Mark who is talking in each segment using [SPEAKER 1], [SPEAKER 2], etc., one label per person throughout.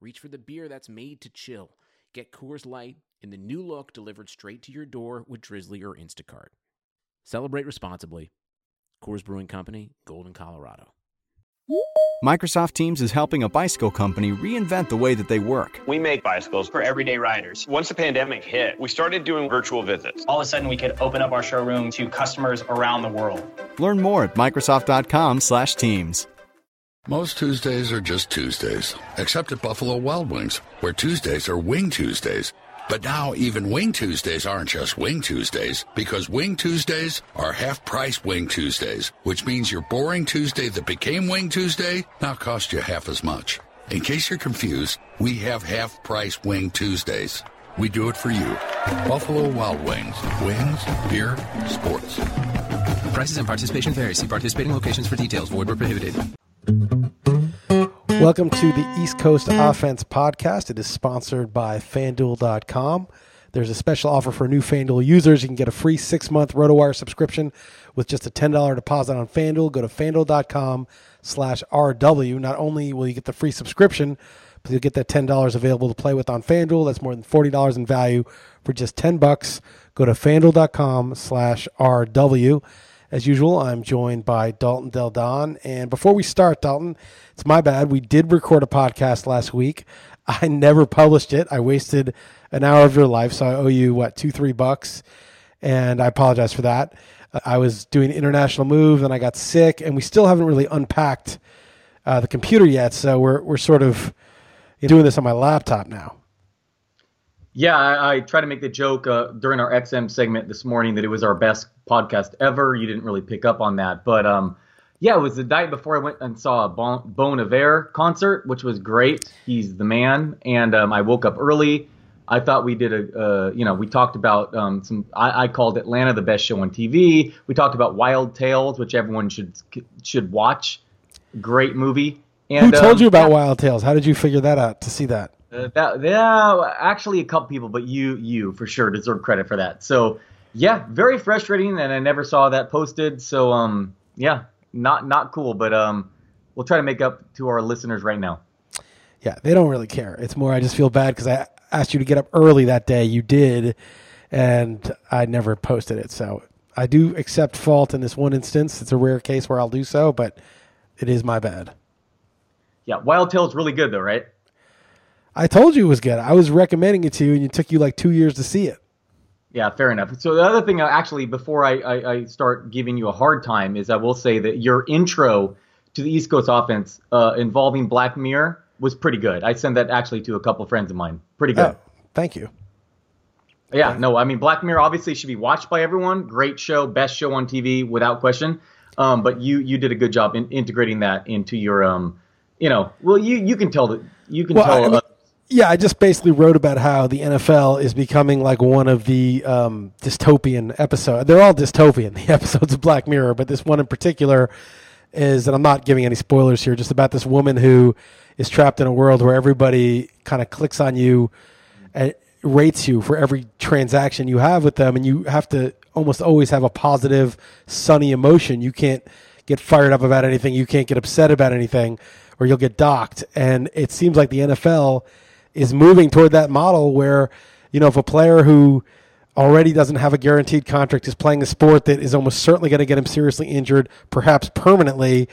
[SPEAKER 1] reach for the beer that's made to chill. Get Coors Light in the new look delivered straight to your door with Drizzly or Instacart. Celebrate responsibly. Coors Brewing Company, Golden, Colorado.
[SPEAKER 2] Microsoft Teams is helping a bicycle company reinvent the way that they work.
[SPEAKER 3] We make bicycles for everyday riders. Once the pandemic hit, we started doing virtual visits.
[SPEAKER 4] All of a sudden, we could open up our showroom to customers around the world.
[SPEAKER 2] Learn more at Microsoft.com/Teams.
[SPEAKER 5] Most Tuesdays are just Tuesdays, except at Buffalo Wild Wings, where Tuesdays are Wing Tuesdays. But now even Wing Tuesdays aren't just Wing Tuesdays because Wing Tuesdays are half price Wing Tuesdays, which means your boring Tuesday that became Wing Tuesday now costs you half as much. In case you're confused, we have half price Wing Tuesdays. We do it for you. Buffalo Wild Wings. Wings, beer, sports.
[SPEAKER 6] Prices and participation vary. See participating locations for details. Void where prohibited.
[SPEAKER 7] Welcome to the East Coast Offense Podcast. It is sponsored by FanDuel.com. There's a special offer for new FanDuel users. You can get a free six month RotoWire subscription with just a $10 deposit on FanDuel. Go to FanDuel.com slash RW. Not only will you get the free subscription, but you'll get that $10 available to play with on FanDuel. That's more than $40 in value for just 10 bucks. Go to FanDuel.com slash RW. As usual, I'm joined by Dalton Del Don. And before we start, Dalton, it's my bad. We did record a podcast last week. I never published it. I wasted an hour of your life, so I owe you what two, three bucks, and I apologize for that. I was doing international move, and I got sick, and we still haven't really unpacked uh, the computer yet. So we're we're sort of doing this on my laptop now.
[SPEAKER 8] Yeah, I, I tried to make the joke uh, during our XM segment this morning that it was our best podcast ever. You didn't really pick up on that, but um, yeah, it was the night before I went and saw a bon, bon Iver concert, which was great. He's the man, and um, I woke up early. I thought we did a, uh, you know, we talked about um, some. I, I, called Atlanta the best show on TV. We talked about Wild Tales, which everyone should should watch. Great movie.
[SPEAKER 7] And, Who told um, you about Wild Tales? How did you figure that out to see that?
[SPEAKER 8] Uh, that yeah, actually a couple people, but you you for sure deserve credit for that. So yeah, very frustrating, and I never saw that posted. So um yeah, not not cool, but um we'll try to make up to our listeners right now.
[SPEAKER 7] Yeah, they don't really care. It's more I just feel bad because I asked you to get up early that day. You did, and I never posted it. So I do accept fault in this one instance. It's a rare case where I'll do so, but it is my bad.
[SPEAKER 8] Yeah, Wild Tale's really good though, right?
[SPEAKER 7] I told you it was good. I was recommending it to you, and it took you like two years to see it.
[SPEAKER 8] Yeah, fair enough. So the other thing, uh, actually, before I, I, I start giving you a hard time, is I will say that your intro to the East Coast offense uh, involving Black Mirror was pretty good. I sent that actually to a couple friends of mine. Pretty good. Oh,
[SPEAKER 7] thank you.
[SPEAKER 8] Yeah, no, I mean Black Mirror obviously should be watched by everyone. Great show, best show on TV without question. Um, but you you did a good job in integrating that into your um, you know, well you you can tell that you can well, tell. I mean, uh,
[SPEAKER 7] yeah, I just basically wrote about how the NFL is becoming like one of the um, dystopian episodes. They're all dystopian, the episodes of Black Mirror, but this one in particular is, and I'm not giving any spoilers here, just about this woman who is trapped in a world where everybody kind of clicks on you and rates you for every transaction you have with them, and you have to almost always have a positive, sunny emotion. You can't get fired up about anything, you can't get upset about anything, or you'll get docked. And it seems like the NFL is moving toward that model where, you know, if a player who already doesn't have a guaranteed contract is playing a sport that is almost certainly going to get him seriously injured, perhaps permanently.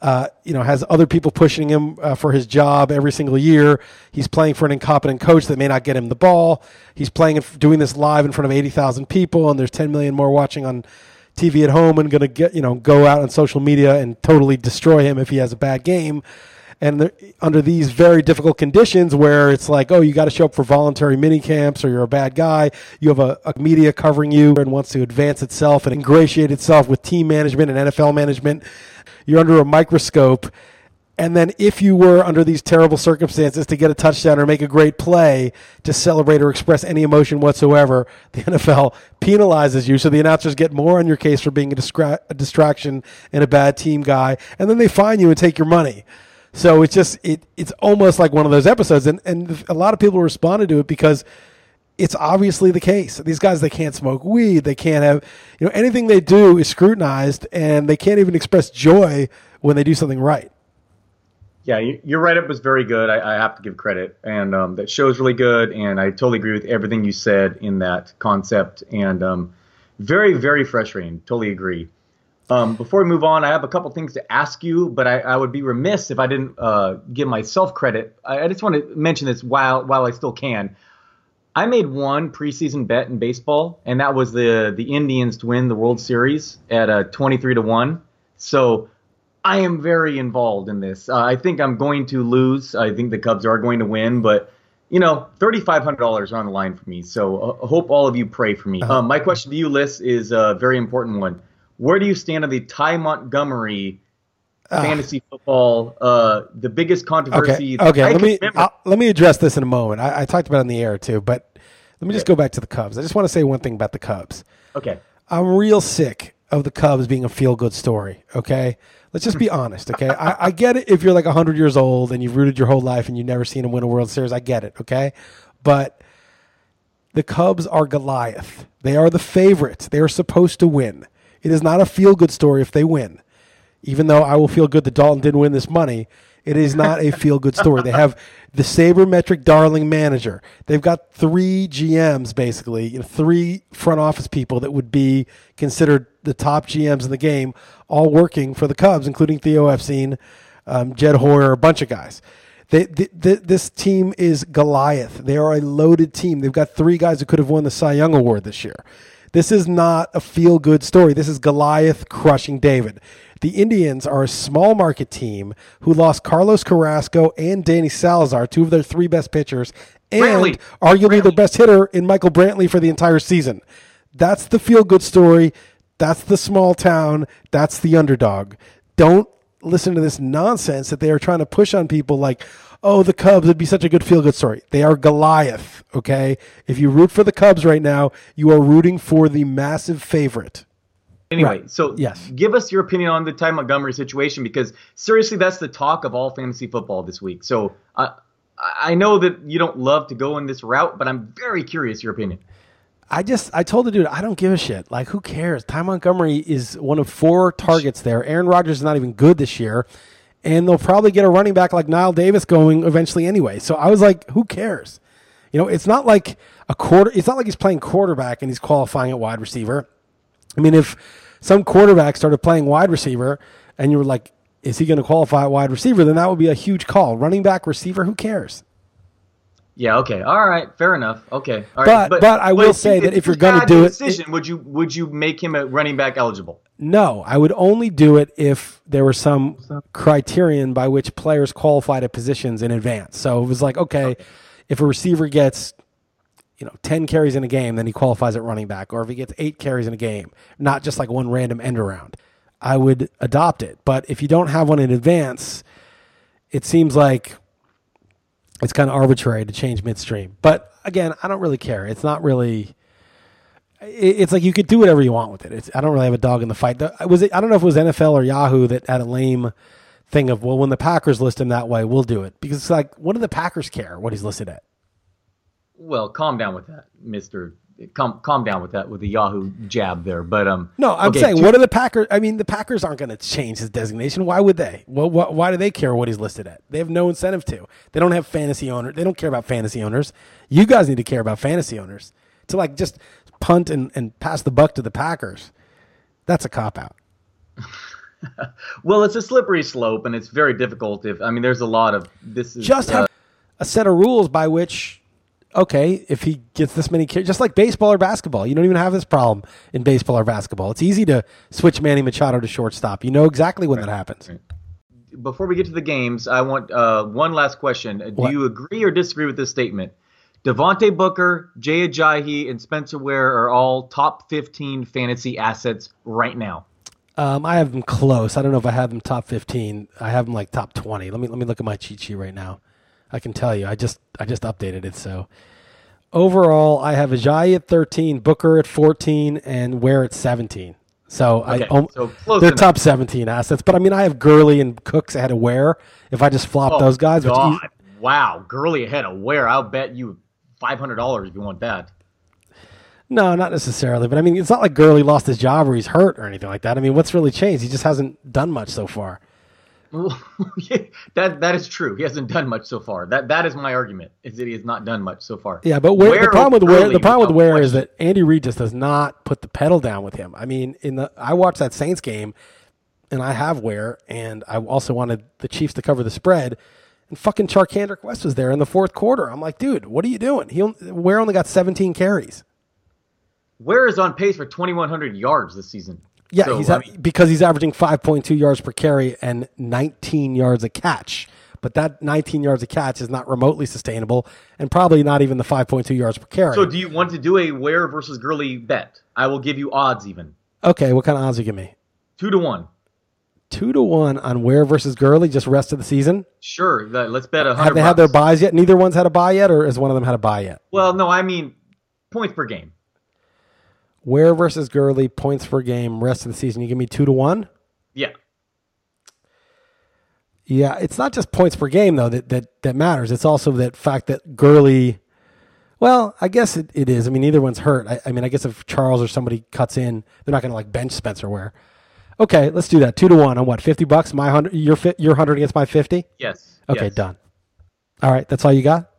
[SPEAKER 7] Uh, you know, has other people pushing him uh, for his job every single year. He's playing for an incompetent coach that may not get him the ball. He's playing, doing this live in front of eighty thousand people, and there's ten million more watching on TV at home, and going to get you know go out on social media and totally destroy him if he has a bad game and under these very difficult conditions where it's like oh you got to show up for voluntary mini camps or you're a bad guy you have a, a, media covering you and wants to advance itself and ingratiate itself with team management and nfl management you're under a microscope And then if you were under these terrible circumstances to get a touchdown or make a great play to celebrate or express any emotion whatsoever, the NFL penalizes you. So the announcers get more on your case for being a, distra- a distraction and a bad team guy. And then they fine you and take your money. So it's just, it, it's almost like one of those episodes. And, and a lot of people responded to it because it's obviously the case. These guys, they can't smoke weed. They can't have, you know, anything they do is scrutinized and they can't even express joy when they do something right.
[SPEAKER 8] Yeah, your write up was very good. I, I, have to give credit, and um, that show's really good. And I totally agree with everything you said in that concept. And um, very, very frustrating. Totally agree. Um, before we move on, I have a couple things to ask you, but I, I would be remiss if I didn't uh, give myself credit. I, I, just want to mention this while while I still can. I made one preseason bet in baseball, and that was the the Indians to win the World Series at a twenty three to one. So I am very involved in this. Uh, I think I'm going to lose. I think the Cubs are going to win, but you know, thirty-five hundred dollars are on the line for me. So uh, hope all of you pray for me. Uh, my question to you, Liss, is a very important one. Where do you stand on the Ty Montgomery fantasy football? Uh, the biggest controversy.
[SPEAKER 7] Okay, okay. let me let me address this in a moment. I, I, talked about it in the air too, but let me just go back to the Cubs. I just want to say one thing about the Cubs.
[SPEAKER 8] Okay,
[SPEAKER 7] I'm real sick of the Cubs being a feel good story. Okay, Let's just be honest, okay? I, I get it if you're like 100 years old and you've rooted your whole life and you've never seen them win a World Series. I get it, okay? But the Cubs are Goliath. They are the favorites. They are supposed to win. It is not a feel good story if they win. Even though I will feel good that Dalton didn't win this money, it is not a feel good story. They have the sabermetric darling manager. They've got three GMs basically, you know, three front office people that would be considered the top GMs in the game, all working for the Cubs, including Theo Epstein, um, Jed Hoyer, a bunch of guys. They, this team is Goliath. They are a loaded team. They've got three guys who could have won the Cy Young Award this year. This is not a feel good story. This is Goliath crushing David. The Indians are a small market team who lost Carlos Carrasco and Danny Salazar, two of their three best pitchers, and Brantley. arguably Brantley. their best hitter in Michael Brantley for the entire season. That's the feel good story. That's the small town. That's the underdog. Don't listen to this nonsense that they are trying to push on people like, oh, the Cubs it'd be such a good feel good story. They are Goliath, okay? If you root for the Cubs right now, you are rooting for the massive favorite.
[SPEAKER 8] Anyway, right. so yes. give us your opinion on the Ty Montgomery situation because seriously, that's the talk of all fantasy football this week. So uh, I know that you don't love to go in this route, but I'm very curious your opinion.
[SPEAKER 7] I just I told the dude I don't give a shit. Like who cares? Ty Montgomery is one of four targets there. Aaron Rodgers is not even good this year, and they'll probably get a running back like Knile Davis going eventually anyway. So I was like, who cares? You know, it's not like a quarter. It's not like he's playing quarterback and he's qualifying at wide receiver. I mean, if some quarterback started playing wide receiver and you were like, is he going to qualify at wide receiver? Then that would be a huge call. Running back, receiver, who cares?
[SPEAKER 8] Yeah. Okay. All right. Fair enough. Okay. All
[SPEAKER 7] right. But, but, but I will say that if you're going to do it,
[SPEAKER 8] decision, it, would you would you make him a running back eligible?
[SPEAKER 7] No, I would only do it if there were some criterion by which players qualified at positions in advance. So it was like, okay, okay. if a receiver gets you know, 10 carries in a game, then he qualifies at running back. Or if he gets eight carries in a game, not just like one random end around, I would adopt it. But if you don't have one in advance, it seems like it's kind of arbitrary to change midstream. But again, I don't really care. It's not really. It's like you could do whatever you want with it. It's, I don't really have a dog in the fight. Was it? I don't know if it was NFL or Yahoo that had a lame thing of well, when the Packers list him that way, we'll do it because it's like, what do the Packers care what he's listed at?
[SPEAKER 8] well, calm down with that, Mister. Calm, calm down with that with the Yahoo jab there. But um,
[SPEAKER 7] no, I'm okay, saying, what are the Packers? I mean, the Packers aren't going to change his designation. Why would they? Well, wh- why do they care what he's listed at? They have no incentive to. They don't have fantasy owners. They don't care about fantasy owners. You guys need to care about fantasy owners. To like just punt and, and pass the buck to the Packers. That's a cop out.
[SPEAKER 8] well, it's a slippery slope, and it's very difficult. If I mean, there's a lot of this. Is,
[SPEAKER 7] just have uh, a set of rules by which okay, if he gets this many carries, just like baseball or basketball, you don't even have this problem in baseball or basketball. It's easy to switch Manny Machado to shortstop. You know exactly when right. that happens.
[SPEAKER 8] Before we get to the games, I want uh, one last question. Do what? you agree or disagree with this statement? Devontae Booker, Jay Ajayi, and Spencer Ware are all top 15 fantasy assets right now.
[SPEAKER 7] Um, I have them close. I don't know if I have them top fifteen. I have them like top twenty. Let me let me look at my cheat sheet right now. I can tell you. I just I just updated it. So overall, I have Ajayi at thirteen, Booker at fourteen, and Ware at seventeen. So
[SPEAKER 8] Okay,
[SPEAKER 7] I um,
[SPEAKER 8] so
[SPEAKER 7] they're
[SPEAKER 8] enough.
[SPEAKER 7] top seventeen assets. But I mean, I have Gurley and Cooks ahead of Ware. If I just flop
[SPEAKER 8] Oh,
[SPEAKER 7] those guys, which
[SPEAKER 8] God.
[SPEAKER 7] e-
[SPEAKER 8] wow, Gurley ahead of Ware? I'll bet you five hundred dollars if you want that.
[SPEAKER 7] No, not necessarily. But I mean, it's not like Gurley lost his job or he's hurt or anything like that. I mean, what's really changed? He just hasn't done much so far.
[SPEAKER 8] that that is true. He hasn't done much so far. That that is my argument. Is that he has not done much so far.
[SPEAKER 7] Yeah, but Ware, the problem with Ware, the problem with Ware is that Andy Reid just does not put the pedal down with him. I mean, in the I watched that Saints game, and I have Ware, and I also wanted the Chiefs to cover the spread, and fucking Charcandrick West was there in the fourth quarter. I'm like, dude, what are you doing? He Ware only got 17 carries.
[SPEAKER 8] Ware is on pace for twenty one hundred yards this season.
[SPEAKER 7] Yeah,
[SPEAKER 8] So,
[SPEAKER 7] he's
[SPEAKER 8] I mean,
[SPEAKER 7] because he's averaging 5.2 yards per carry and 19 yards a catch. But that 19 yards a catch is not remotely sustainable, and probably not even the 5.2 yards per carry.
[SPEAKER 8] so do you want to do a Ware versus Gurley bet? I will give you odds even
[SPEAKER 7] okay, what kind of odds you give me?
[SPEAKER 8] two to one.
[SPEAKER 7] Two to one on Ware versus Gurley, just rest of the season.
[SPEAKER 8] Sure, let's bet a hundred.
[SPEAKER 7] Have they had their byes yet? Neither one's had a bye yet, or has one of them had a bye yet?
[SPEAKER 8] Well, no, I mean points per game.
[SPEAKER 7] Ware versus Gurley, points per game, rest of the season. You give me two to one.
[SPEAKER 8] Yeah,
[SPEAKER 7] Yeah, it's not just points per game though that that that matters. It's also that fact that Gurley. Well, I guess it, it is. I mean, neither one's hurt. I, I mean, I guess if Charles or somebody cuts in, they're not going to like bench Spencer Ware. Okay, let's do that. Two to one on what? Fifty bucks. My hundred. Your your hundred against my fifty.
[SPEAKER 8] yes.
[SPEAKER 7] Okay,
[SPEAKER 8] yes.
[SPEAKER 7] done. All right, that's all you got.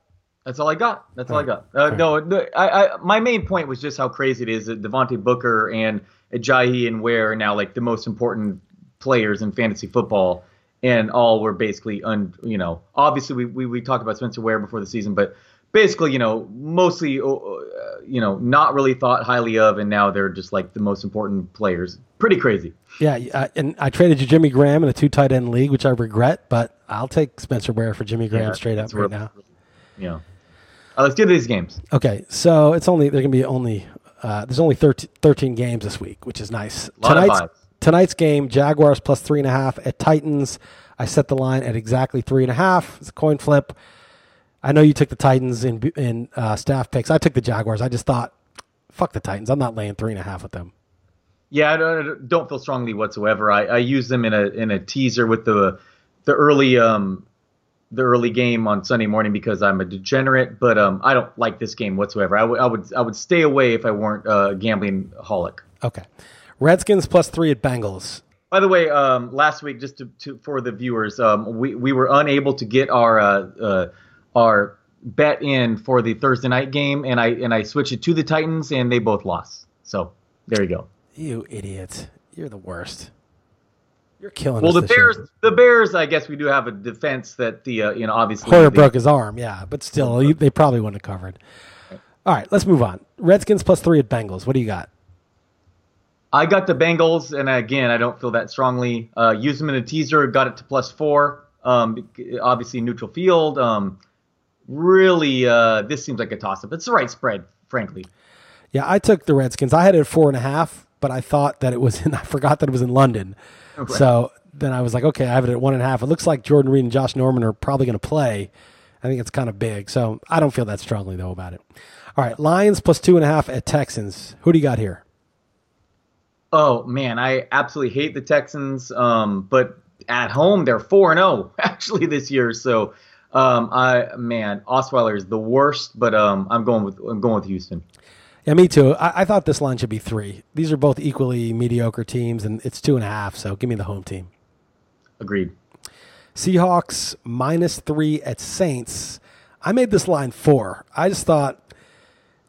[SPEAKER 8] That's all I got. That's all I got. Uh, no, no I, I, my main point was just how crazy it is that Devontae Booker and Ajayi and Ware are now like the most important players in fantasy football, and all were basically un. You know, obviously we we, we talked about Spencer Ware before the season, but basically, you know, mostly, uh, you know, not really thought highly of, and now they're just like the most important players. Pretty crazy.
[SPEAKER 7] Yeah, uh, and I traded you Jimmy Graham in a two tight end league, which I regret, but I'll take Spencer Ware for Jimmy Graham
[SPEAKER 8] Yeah,
[SPEAKER 7] straight up right now.
[SPEAKER 8] You Uh, let's do these games.
[SPEAKER 7] Okay, so it's only there can be only uh, there's only 13, 13 games this week, which is nice. Tonight's tonight's game, Jaguars plus three and a half at Titans. I set the line at exactly three and a half. It's a coin flip. I know you took the Titans in in uh, staff picks. I took the Jaguars. I just thought, fuck the Titans. I'm not laying three and a half with them.
[SPEAKER 8] Yeah, I don't, don't feel strongly whatsoever. I, I use them in a in a teaser with the the early um the early game on Sunday morning because I'm a degenerate, but um I don't like this game whatsoever. I would I would I would stay away if I weren't a gambling holic.
[SPEAKER 7] Okay, Redskins plus three at Bengals.
[SPEAKER 8] By the way, um, last week, just to, to for the viewers, um, we we were unable to get our uh, uh, our bet in for the Thursday night game, and I and I switched it to the Titans, and they both lost. So there you go.
[SPEAKER 7] You idiot! You're the worst. You're killing
[SPEAKER 8] Well, the
[SPEAKER 7] this year.
[SPEAKER 8] Bears, the Bears, I guess we do have a defense that the uh, you know obviously
[SPEAKER 7] Hoyer
[SPEAKER 8] the-
[SPEAKER 7] broke his arm, yeah, but still, you- they probably wouldn't have covered. All right, let's move on. Redskins plus three at Bengals. What do you got?
[SPEAKER 8] I got the Bengals, and again, I don't feel that strongly. Uh, used them in a teaser, got it to plus four. Um, obviously neutral field. Um, really, uh, this seems like a toss up. It's the right spread, frankly.
[SPEAKER 7] Yeah, I took the Redskins. I had it at four and a half, but I thought that it was in. I forgot that it was in London. So then I was like, okay, I have it at one and a half. It looks like Jordan Reed and Josh Norman are probably going to play. I think it's kind of big, so I don't feel that strongly though about it. All right, Lions plus two and a half at Texans. Who do you got here?
[SPEAKER 8] Oh man, I absolutely hate the Texans. Um, but at home they're four and zero actually this year. So, um, I man, Osweiler is the worst. But um, I'm going with I'm going with Houston.
[SPEAKER 7] Yeah, me too. I, I thought this line should be three. These are both equally mediocre teams, and it's two and a half. So give me the home team.
[SPEAKER 8] Agreed.
[SPEAKER 7] Seahawks minus three at Saints. I made this line four. I just thought,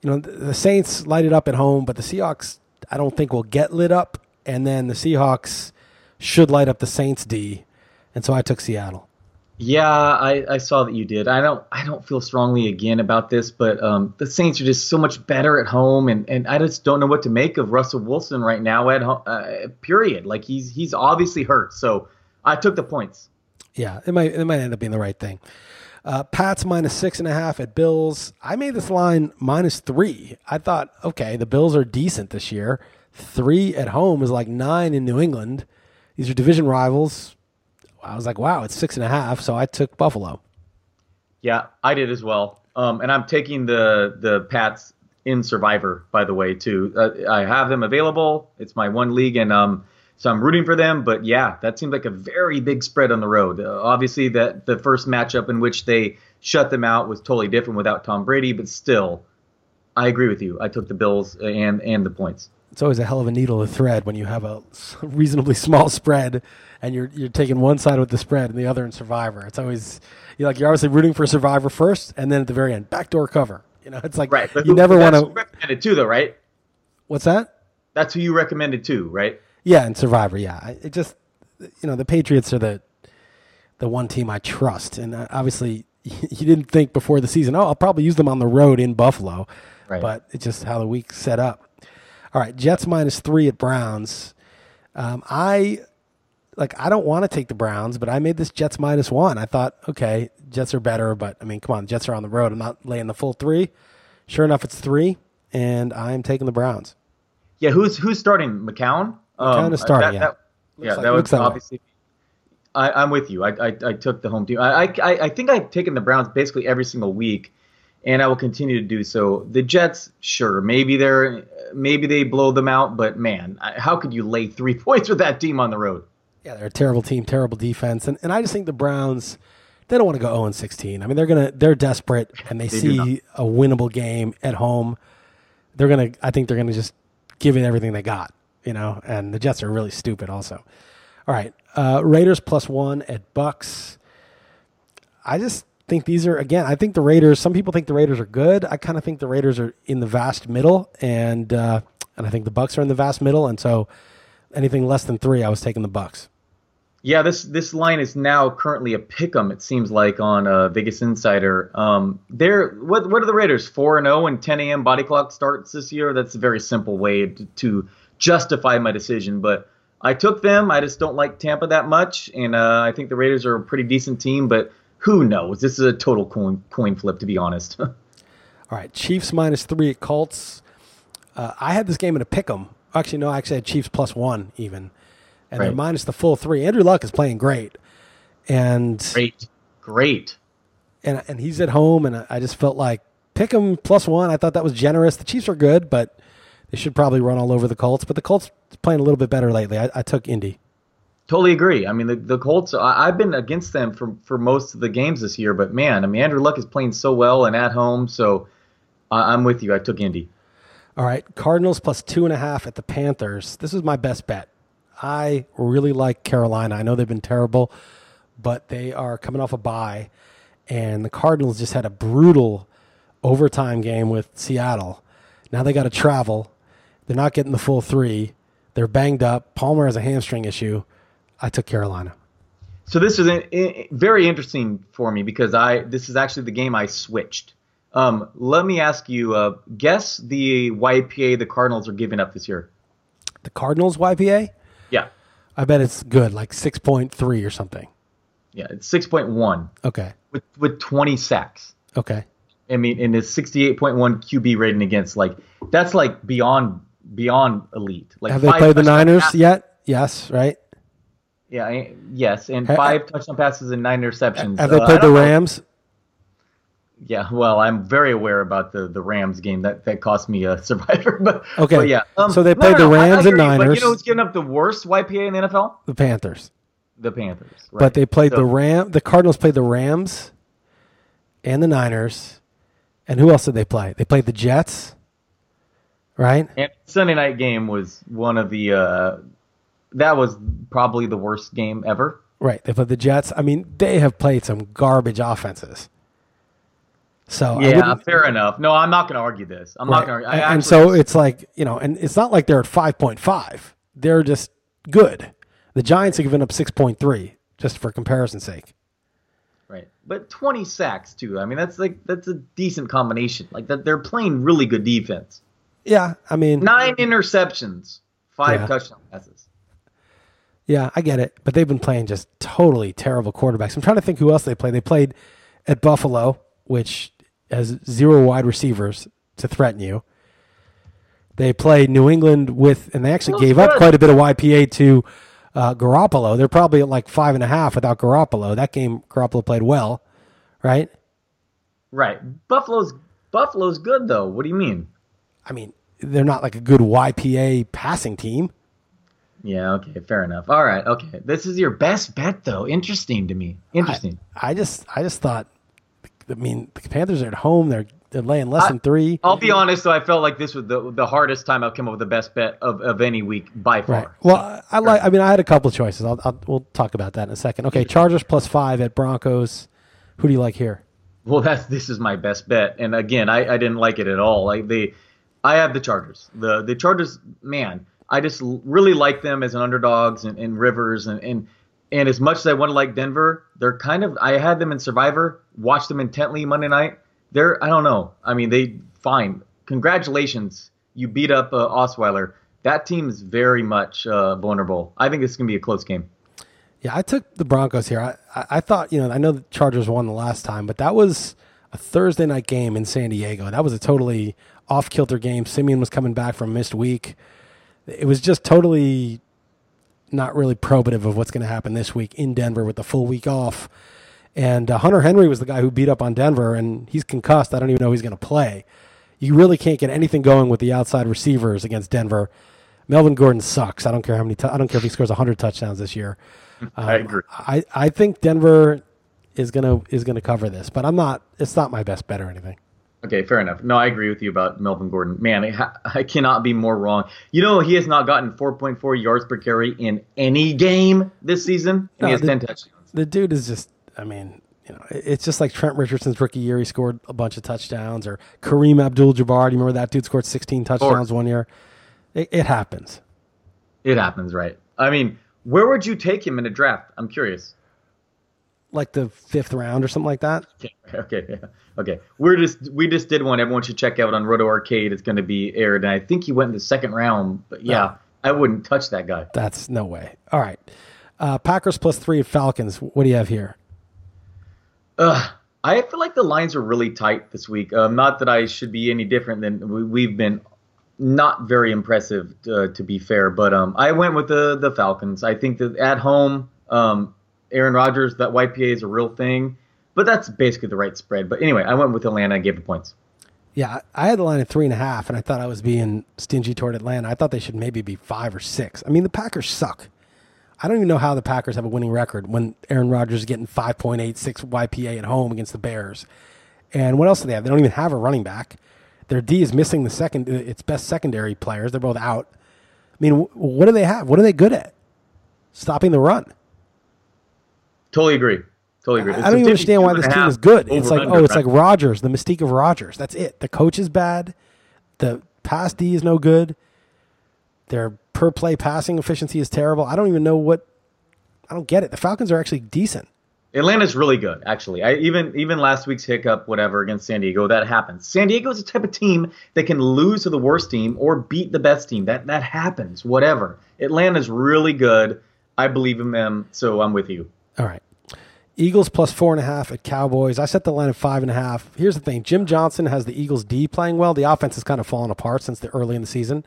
[SPEAKER 7] you know, the, the Saints light it up at home, but the Seahawks, I don't think will get lit up. And then the Seahawks should light up the Saints D. And so I took Seattle.
[SPEAKER 8] Yeah, I, I saw that you did. I don't I don't feel strongly again about this, but um, the Saints are just so much better at home, and, and I just don't know what to make of Russell Wilson right now at home. Uh, period. Like he's he's obviously hurt, so I took the points.
[SPEAKER 7] Yeah, it might it might end up being the right thing. Uh, Pats minus six and a half at Bills. I made this line minus three. I thought, okay, the Bills are decent this year. Three at home is like nine in New England. These are division rivals. I was like, wow, it's six and a half. So I took Buffalo.
[SPEAKER 8] Yeah, I did as well. Um, and I'm taking the the Pats in Survivor, by the way, too. Uh, I have them available. It's my one league, and um, so I'm rooting for them. But yeah, that seemed like a very big spread on the road. Uh, obviously, that the first matchup in which they shut them out was totally different without Tom Brady, but still, I agree with you. I took the Bills and and the points.
[SPEAKER 7] It's always a hell of a needle to thread when you have a reasonably small spread and you're you're taking one side with the spread and the other in Survivor. It's always you're like you're obviously rooting for Survivor first, and then at the very end, backdoor cover. You know, it's like
[SPEAKER 8] right. But
[SPEAKER 7] you
[SPEAKER 8] who,
[SPEAKER 7] never want to.
[SPEAKER 8] recommend it too, though, right?
[SPEAKER 7] What's that?
[SPEAKER 8] That's who you recommended too, right?
[SPEAKER 7] Yeah, in Survivor. Yeah, it just you know the Patriots are the the one team I trust, and uh, obviously you didn't think before the season, oh, I'll probably use them on the road in Buffalo,
[SPEAKER 8] right.
[SPEAKER 7] but it's just how the week set up. All right, Jets minus three at Browns. Um, I like I don't want to take the Browns, but I made this Jets minus one. I thought, okay, Jets are better, but I mean, come on, Jets are on the road. I'm not laying the full three. Sure enough, it's three, and I'm taking the Browns.
[SPEAKER 8] Yeah, who's who's starting? McCown.
[SPEAKER 7] McCown um, is starting.
[SPEAKER 8] That,
[SPEAKER 7] yeah,
[SPEAKER 8] that, yeah, like, that was obviously. I, am with you. I, I, I took the home team. I, I I think I've taken the Browns basically every single week, and I will continue to do so. The Jets, sure, maybe they're maybe they blow them out, but man, how could you lay three points with that team on the road?
[SPEAKER 7] Yeah, they're a terrible team, terrible defense, and and I just think the Browns they don't want to go 0 16. I mean, they're gonna they're desperate and they, they see a winnable game at home. They're gonna I think they're gonna just give it everything they got, you know. And the Jets are really stupid, also. All right, uh, Raiders plus one at Bucs. I just think these are again. I think the Raiders. Some people think the Raiders are good. I kind of think the Raiders are in the vast middle, and uh, and I think the Bucs are in the vast middle. And so, anything less than three, I was taking the Bucks.
[SPEAKER 8] Yeah, this this line is now currently a pick 'em. It seems like on uh, Vegas Insider. Um, they're what what are the Raiders four and zero and 10 a.m. body clock starts this year? That's a very simple way to, to, justify my decision. But I took them. I just don't like Tampa that much, and uh, I think the Raiders are a pretty decent team. But who knows? This is a total coin coin flip, to be honest.
[SPEAKER 7] All right, Chiefs minus three at Colts. Uh, I had this game in a pick 'em. Actually, no, I actually had Chiefs plus one even and right. they're minus the full three. Andrew Luck is playing great, and
[SPEAKER 8] great, great,
[SPEAKER 7] and and he's at home, and I just felt like pick him plus one. I thought that was generous. The Chiefs are good, but they should probably run all over the Colts. But the Colts playing a little bit better lately. I, I took Indy.
[SPEAKER 8] Totally agree. I mean, the, the Colts. I, have been against them for for most of the games this year, but man, I mean, Andrew Luck is playing so well and at home. So I, I'm with you. I took Indy.
[SPEAKER 7] All right, Cardinals plus two and a half at the Panthers. This is my best bet. I really like Carolina. I know they've been terrible, but they are coming off a bye, and the Cardinals just had a brutal overtime game with Seattle. Now they got to travel. They're not getting the full three. They're banged up. Palmer has a hamstring issue. I took Carolina.
[SPEAKER 8] So this is a, very interesting for me because I this is actually the game I switched. Um, let me ask you, uh, guess the YPA the Cardinals are giving up this year.
[SPEAKER 7] The Cardinals YPA?
[SPEAKER 8] Yeah.
[SPEAKER 7] I bet it's good, like 6.3 or something.
[SPEAKER 8] Yeah, it's 6.1.
[SPEAKER 7] Okay.
[SPEAKER 8] With with 20 sacks.
[SPEAKER 7] Okay.
[SPEAKER 8] I mean, and it's 68.1 QB rating against like that's like beyond beyond elite. Like
[SPEAKER 7] have they played the Niners yet? Yes, right.
[SPEAKER 8] Yeah, yes, and five touchdown passes and nine interceptions.
[SPEAKER 7] Have they uh, played the Rams? No.
[SPEAKER 8] Yeah, well, I'm very aware about the, the Rams game that, that cost me a survivor. But
[SPEAKER 7] okay,
[SPEAKER 8] but yeah.
[SPEAKER 7] Um, so they played the Rams and Niners.
[SPEAKER 8] But you know who's giving up the worst YPA in the NFL?
[SPEAKER 7] The Panthers.
[SPEAKER 8] The Panthers. Right.
[SPEAKER 7] But they played so, the Ram. The Cardinals played the Rams and the Niners. And who else did they play? They played the Jets. Right.
[SPEAKER 8] And Sunday night game was one of the. Uh, that was probably the worst game ever.
[SPEAKER 7] Right. They played the Jets. I mean, they have played some garbage offenses. So
[SPEAKER 8] yeah, fair enough. No, I'm not going to argue this. I'm right. not going to.
[SPEAKER 7] And, and so it's like you know, and it's not like they're at 5.5. They're just good. The Giants have given up 6.3, just for comparison's sake.
[SPEAKER 8] Right, but 20 sacks too. I mean, that's like that's a decent combination. Like that, they're playing really good defense.
[SPEAKER 7] Yeah, I mean,
[SPEAKER 8] nine interceptions, five yeah. touchdown passes.
[SPEAKER 7] Yeah, I get it, but they've been playing just totally terrible quarterbacks. I'm trying to think who else they played. They played at Buffalo, which has zero wide receivers to threaten you. They played New England with, and they actually gave up quite a bit of YPA to uh, Garoppolo. They're probably at like five and a half without Garoppolo. That game, Garoppolo played well, right?
[SPEAKER 8] Right. Buffalo's Buffalo's good though. What do you mean?
[SPEAKER 7] I mean, they're not like a good YPA passing team.
[SPEAKER 8] Yeah, okay, fair enough. All right, okay. This is your best bet though. Interesting to me. Interesting.
[SPEAKER 7] I just, I just thought, I mean, the Panthers are at home. They're they're laying less than three.
[SPEAKER 8] I'll be honest though, I felt like this was the the hardest time I've come up with the best bet of, of any week by far.
[SPEAKER 7] Right. Well, I- I like. I mean, I had a couple of choices. I'll, I'll we'll talk about that in a second. Okay, Chargers plus five at Broncos. Who do you like here?
[SPEAKER 8] Well, that's this is my best bet, and again, I, I didn't like it at all. Like they, I have the Chargers. The the Chargers, man, I just really like them as an underdogs and, and Rivers and, and and as much as I want to like Denver, they're kind of. I had them in Survivor, watched them intently Monday night. They're I don't know. I mean, they fine. Congratulations, you beat up uh, Osweiler. That team is very much uh, vulnerable. I think it's gonna be a close game.
[SPEAKER 7] Yeah, I took the Broncos here. I, I thought, you know, I know the Chargers won the last time, but that was a Thursday night game in San Diego. That was a totally off kilter game. Siemian was coming back from missed week. It was just totally not really probative of what's going to happen this week in Denver with the full week off. And uh, Hunter Henry was the guy who beat up on Denver, and he's concussed. I don't even know he's going to play. You really can't get anything going with the outside receivers against Denver. Melvin Gordon sucks. I don't care how many. I I don't care if he scores 100 touchdowns this year.
[SPEAKER 8] I agree.
[SPEAKER 7] I, I think Denver is gonna is gonna cover this, but I'm not. It's not my best bet or anything.
[SPEAKER 8] Okay, fair enough. No, I agree with you about Melvin Gordon. Man, I, I cannot be more wrong. You know, he has not gotten 4.4 yards per carry in any game this season, and
[SPEAKER 7] No,
[SPEAKER 8] he has
[SPEAKER 7] the-
[SPEAKER 8] 10 touchdowns.
[SPEAKER 7] The dude is just. I mean, you know, it's just like Trent Richardson's rookie year. He scored a bunch of touchdowns, or Kareem Abdul-Jabbar. Do you remember that dude scored 16 touchdowns one year? It, it happens.
[SPEAKER 8] It happens, right? I mean, where would you take him in a draft? I'm curious.
[SPEAKER 7] Like the fifth round or something like that.
[SPEAKER 8] Okay, okay, yeah. okay. We're just we just did one. Everyone should check out on Roto Arcade. It's going to be aired, and I think he went in the second round. But yeah, I wouldn't touch that guy.
[SPEAKER 7] That's no way. All right. Uh, Packers plus three Falcons. What do you have here?
[SPEAKER 8] Ugh, I feel like the lines are really tight this week. Um, not that I should be any different than we, we've been. Not very impressive, uh, to be fair. But um, I went with the the Falcons. I think that at home, um, Aaron Rodgers, that YPA is a real thing. But that's basically the right spread. But anyway, I went with Atlanta and gave the points.
[SPEAKER 7] Yeah, I had the line at three and a half, and I thought I was being stingy toward Atlanta. I thought they should maybe be five or six. I mean, the Packers suck. I don't even know how the Packers have a winning record when Aaron Rodgers is getting 5.86 YPA at home against the Bears. And what else do they have? They don't even have a running back. Their D is missing the second, uh, its best secondary players. They're both out. I mean, what do they have? What are they good at? Stopping the run.
[SPEAKER 8] Totally agree. Totally agree.
[SPEAKER 7] I don't even understand why this team is good. It's like, oh, it's like? Rodgers, the mystique of Rodgers. That's it. The coach is bad. The pass D is no good. Their per play passing efficiency is terrible. I don't even know what. I don't get it. The Falcons are actually decent.
[SPEAKER 8] Atlanta's really good, actually. I even even last week's hiccup, whatever, against San Diego, that happens. San Diego's the type of team that can lose to the worst team or beat the best team. That that happens, whatever. Atlanta's really good. I believe in them, so I'm with you.
[SPEAKER 7] Eagles plus four and a half at Cowboys. I set the line at five and a half. Here's the thing Jim Johnson has the Eagles D playing well. The offense has kind of fallen apart since the early in the season.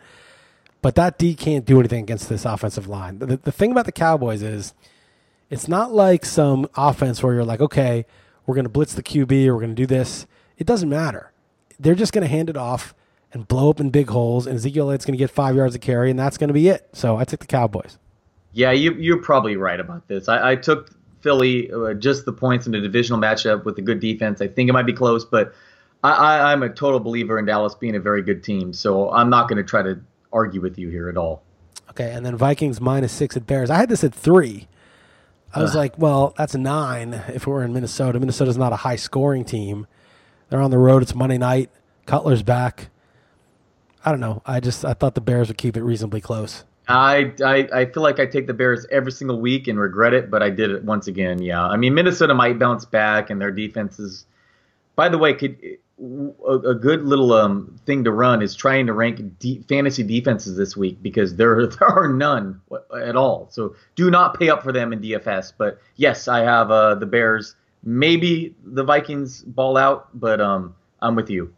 [SPEAKER 7] But that D can't do anything against this offensive line. The, the thing about the Cowboys is it's not like some offense where you're like, okay, we're going to blitz the QB or we're going to do this. It doesn't matter. They're just going to hand it off and blow up in big holes, and Ezekiel Elliott's going to get five yards of carry, and that's going to be it. So I took the Cowboys.
[SPEAKER 8] Yeah, you you're probably right about this. I, I took Philly uh, just the points in a divisional matchup with a good defense. I think it might be close, but I, I, I'm a total believer in Dallas being a very good team. So I'm not going to try to argue with you here at all.
[SPEAKER 7] Okay, and then Vikings minus six at Bears. I had this at three. I was like, well, that's nine if we're in Minnesota. Minnesota's not a high scoring team. They're on the road. It's Monday night. Cutler's back. I don't know. I just I thought the Bears would keep it reasonably close.
[SPEAKER 8] I, I I feel like I take the Bears every single week and regret it, but I did it once again. Yeah, I mean Minnesota might bounce back, and their defense is. By the way, could a, a good little um thing to run is trying to rank fantasy defenses this week because there there are none at all. So do not pay up for them in DFS. But yes, I have uh, the Bears. Maybe the Vikings ball out, but um I'm with you.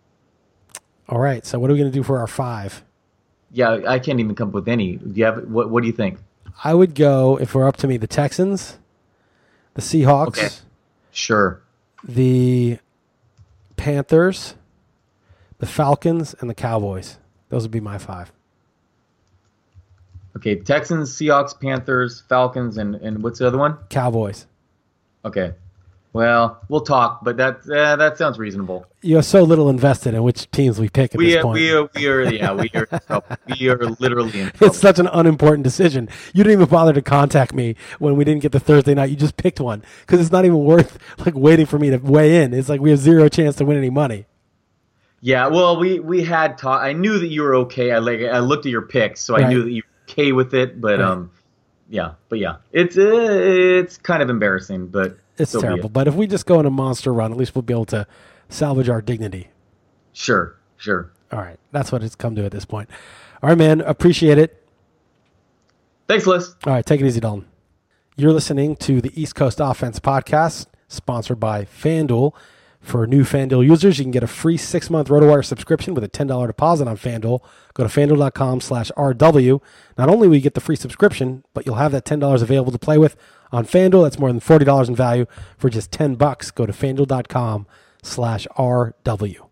[SPEAKER 7] All right. So what are we going to do for our five?
[SPEAKER 8] Yeah, I can't even come up with any. Do you have what? What do you think?
[SPEAKER 7] I would go if we're up to me. The Texans, the Seahawks,
[SPEAKER 8] Okay. Sure.
[SPEAKER 7] the Panthers, the Falcons, and the Cowboys. Those would be my five.
[SPEAKER 8] Okay, Texans, Seahawks, Panthers, Falcons, and and what's the other one?
[SPEAKER 7] Cowboys.
[SPEAKER 8] Okay. Well, we'll talk, but that uh, that sounds reasonable.
[SPEAKER 7] You are so little invested in which teams we pick at
[SPEAKER 8] We
[SPEAKER 7] this
[SPEAKER 8] are,
[SPEAKER 7] point.
[SPEAKER 8] we are we are yeah we are we are literally in trouble.
[SPEAKER 7] it's such an unimportant decision. You didn't even bother to contact me when we didn't get the Thursday night. You just picked one because it's not even worth like waiting for me to weigh in. It's like we have zero chance to win any money.
[SPEAKER 8] Yeah, well, we we had talk. I knew that you were okay. I like I looked at your picks, so I knew that you were okay with it. But
[SPEAKER 7] Right.
[SPEAKER 8] um, yeah, but yeah, it's uh, it's kind of embarrassing, but
[SPEAKER 7] It's
[SPEAKER 8] so be it.
[SPEAKER 7] terrible. But if we just go on a monster run, at least we'll be able to salvage our dignity.
[SPEAKER 8] Sure, sure.
[SPEAKER 7] All right, that's what it's come to at this point. All right, man, appreciate it.
[SPEAKER 8] Thanks, Liss.
[SPEAKER 7] All right, take it easy, Dalton. You're listening to the East Coast Offense Podcast, sponsored by FanDuel. For new FanDuel users, you can get a free six-month RotoWire subscription with a $10 deposit on FanDuel. Go to FanDuel.com slash RW. Not only will you get the free subscription, but you'll have that $10 available to play with on FanDuel. That's more than $40 in value for just 10 bucks. Go to FanDuel.com slash RW.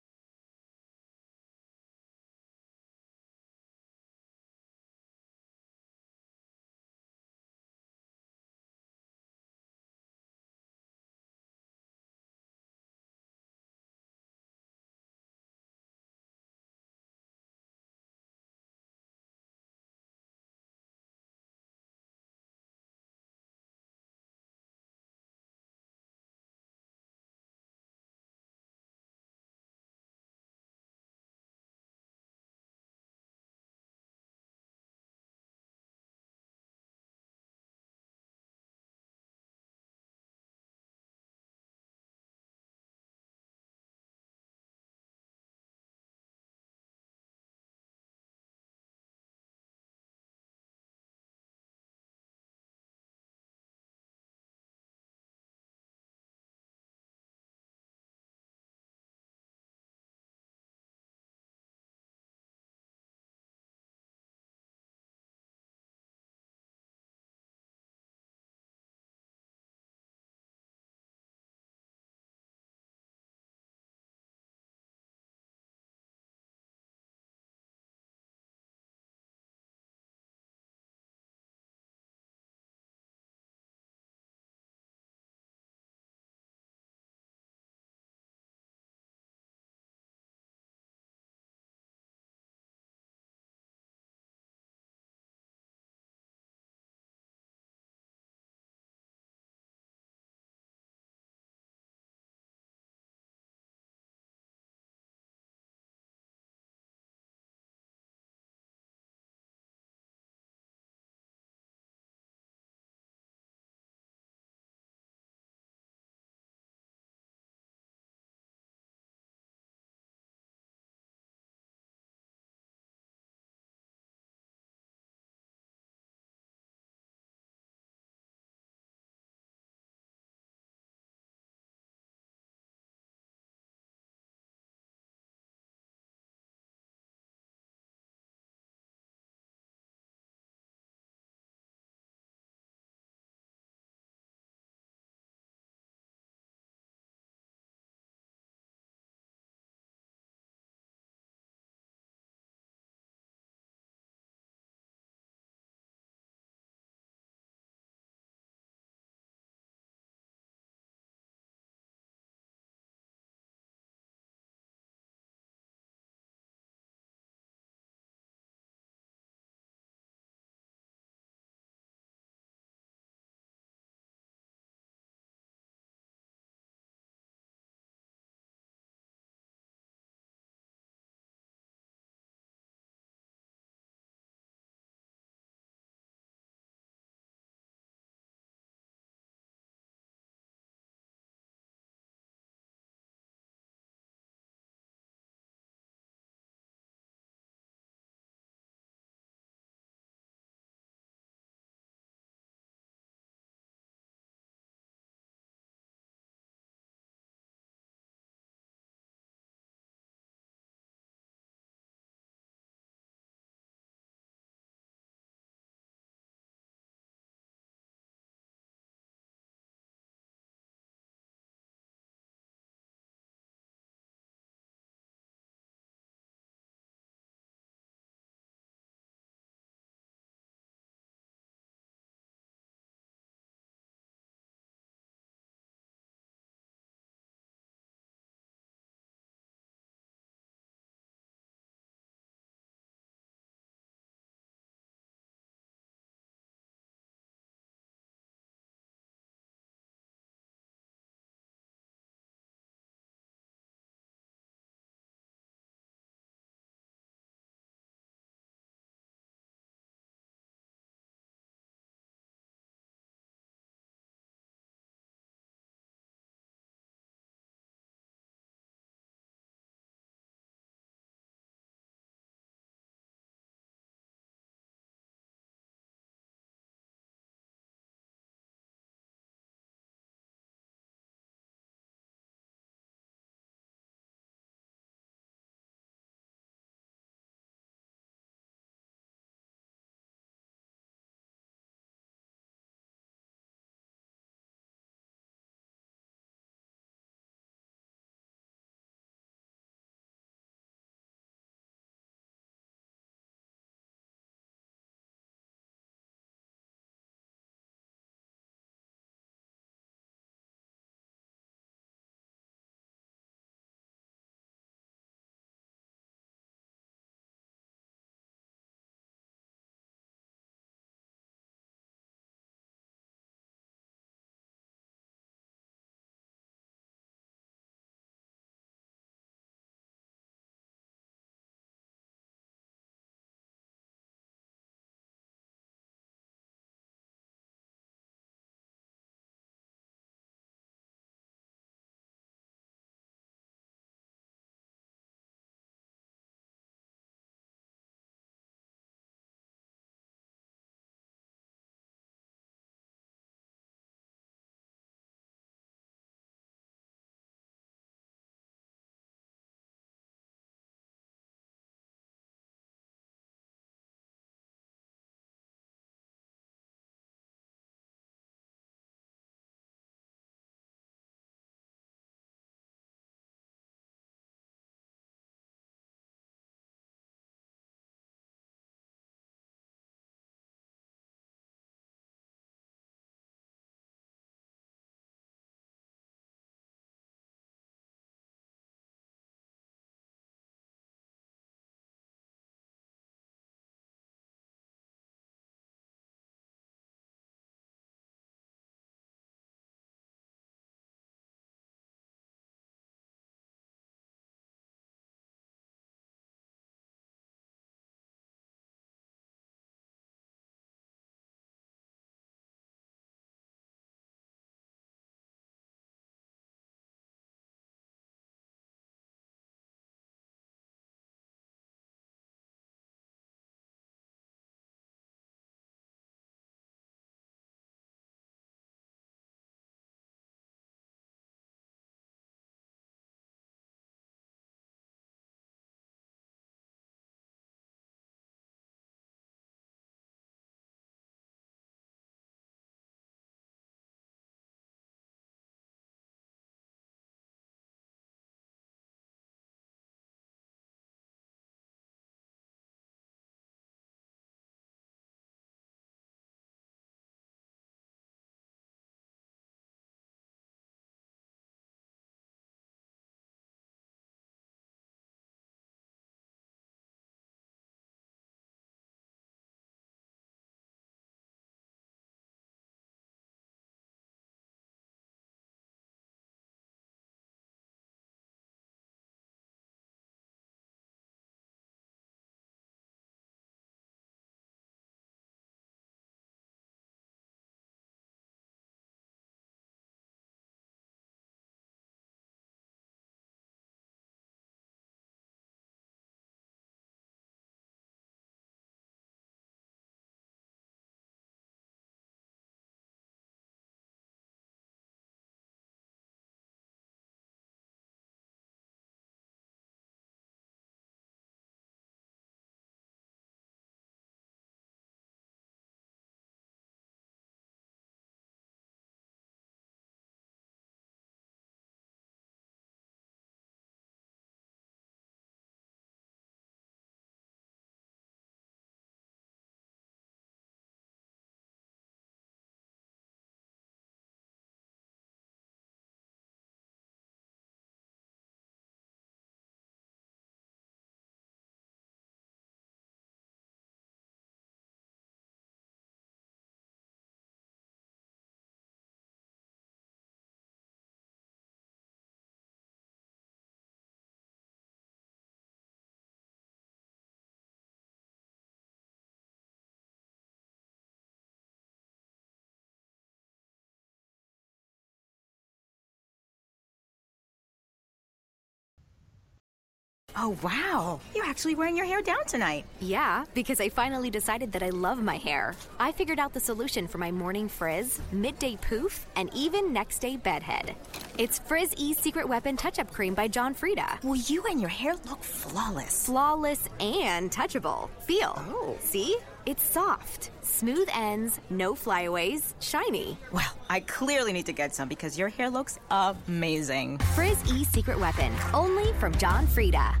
[SPEAKER 9] Oh, wow. You're actually wearing your hair down tonight.
[SPEAKER 10] Yeah, because I finally decided that I love my hair. I figured out the solution for my morning frizz, midday poof, and even next day bedhead. It's Frizz E Secret Weapon Touch Up Cream by John Frieda.
[SPEAKER 9] Well, you and your hair look flawless.
[SPEAKER 10] Flawless and touchable. Feel.
[SPEAKER 9] Oh.
[SPEAKER 10] See? It's soft, smooth ends, no flyaways, shiny.
[SPEAKER 9] Well, I clearly need to get some because your hair looks amazing.
[SPEAKER 10] Frizz E Secret Weapon, only from John Frieda.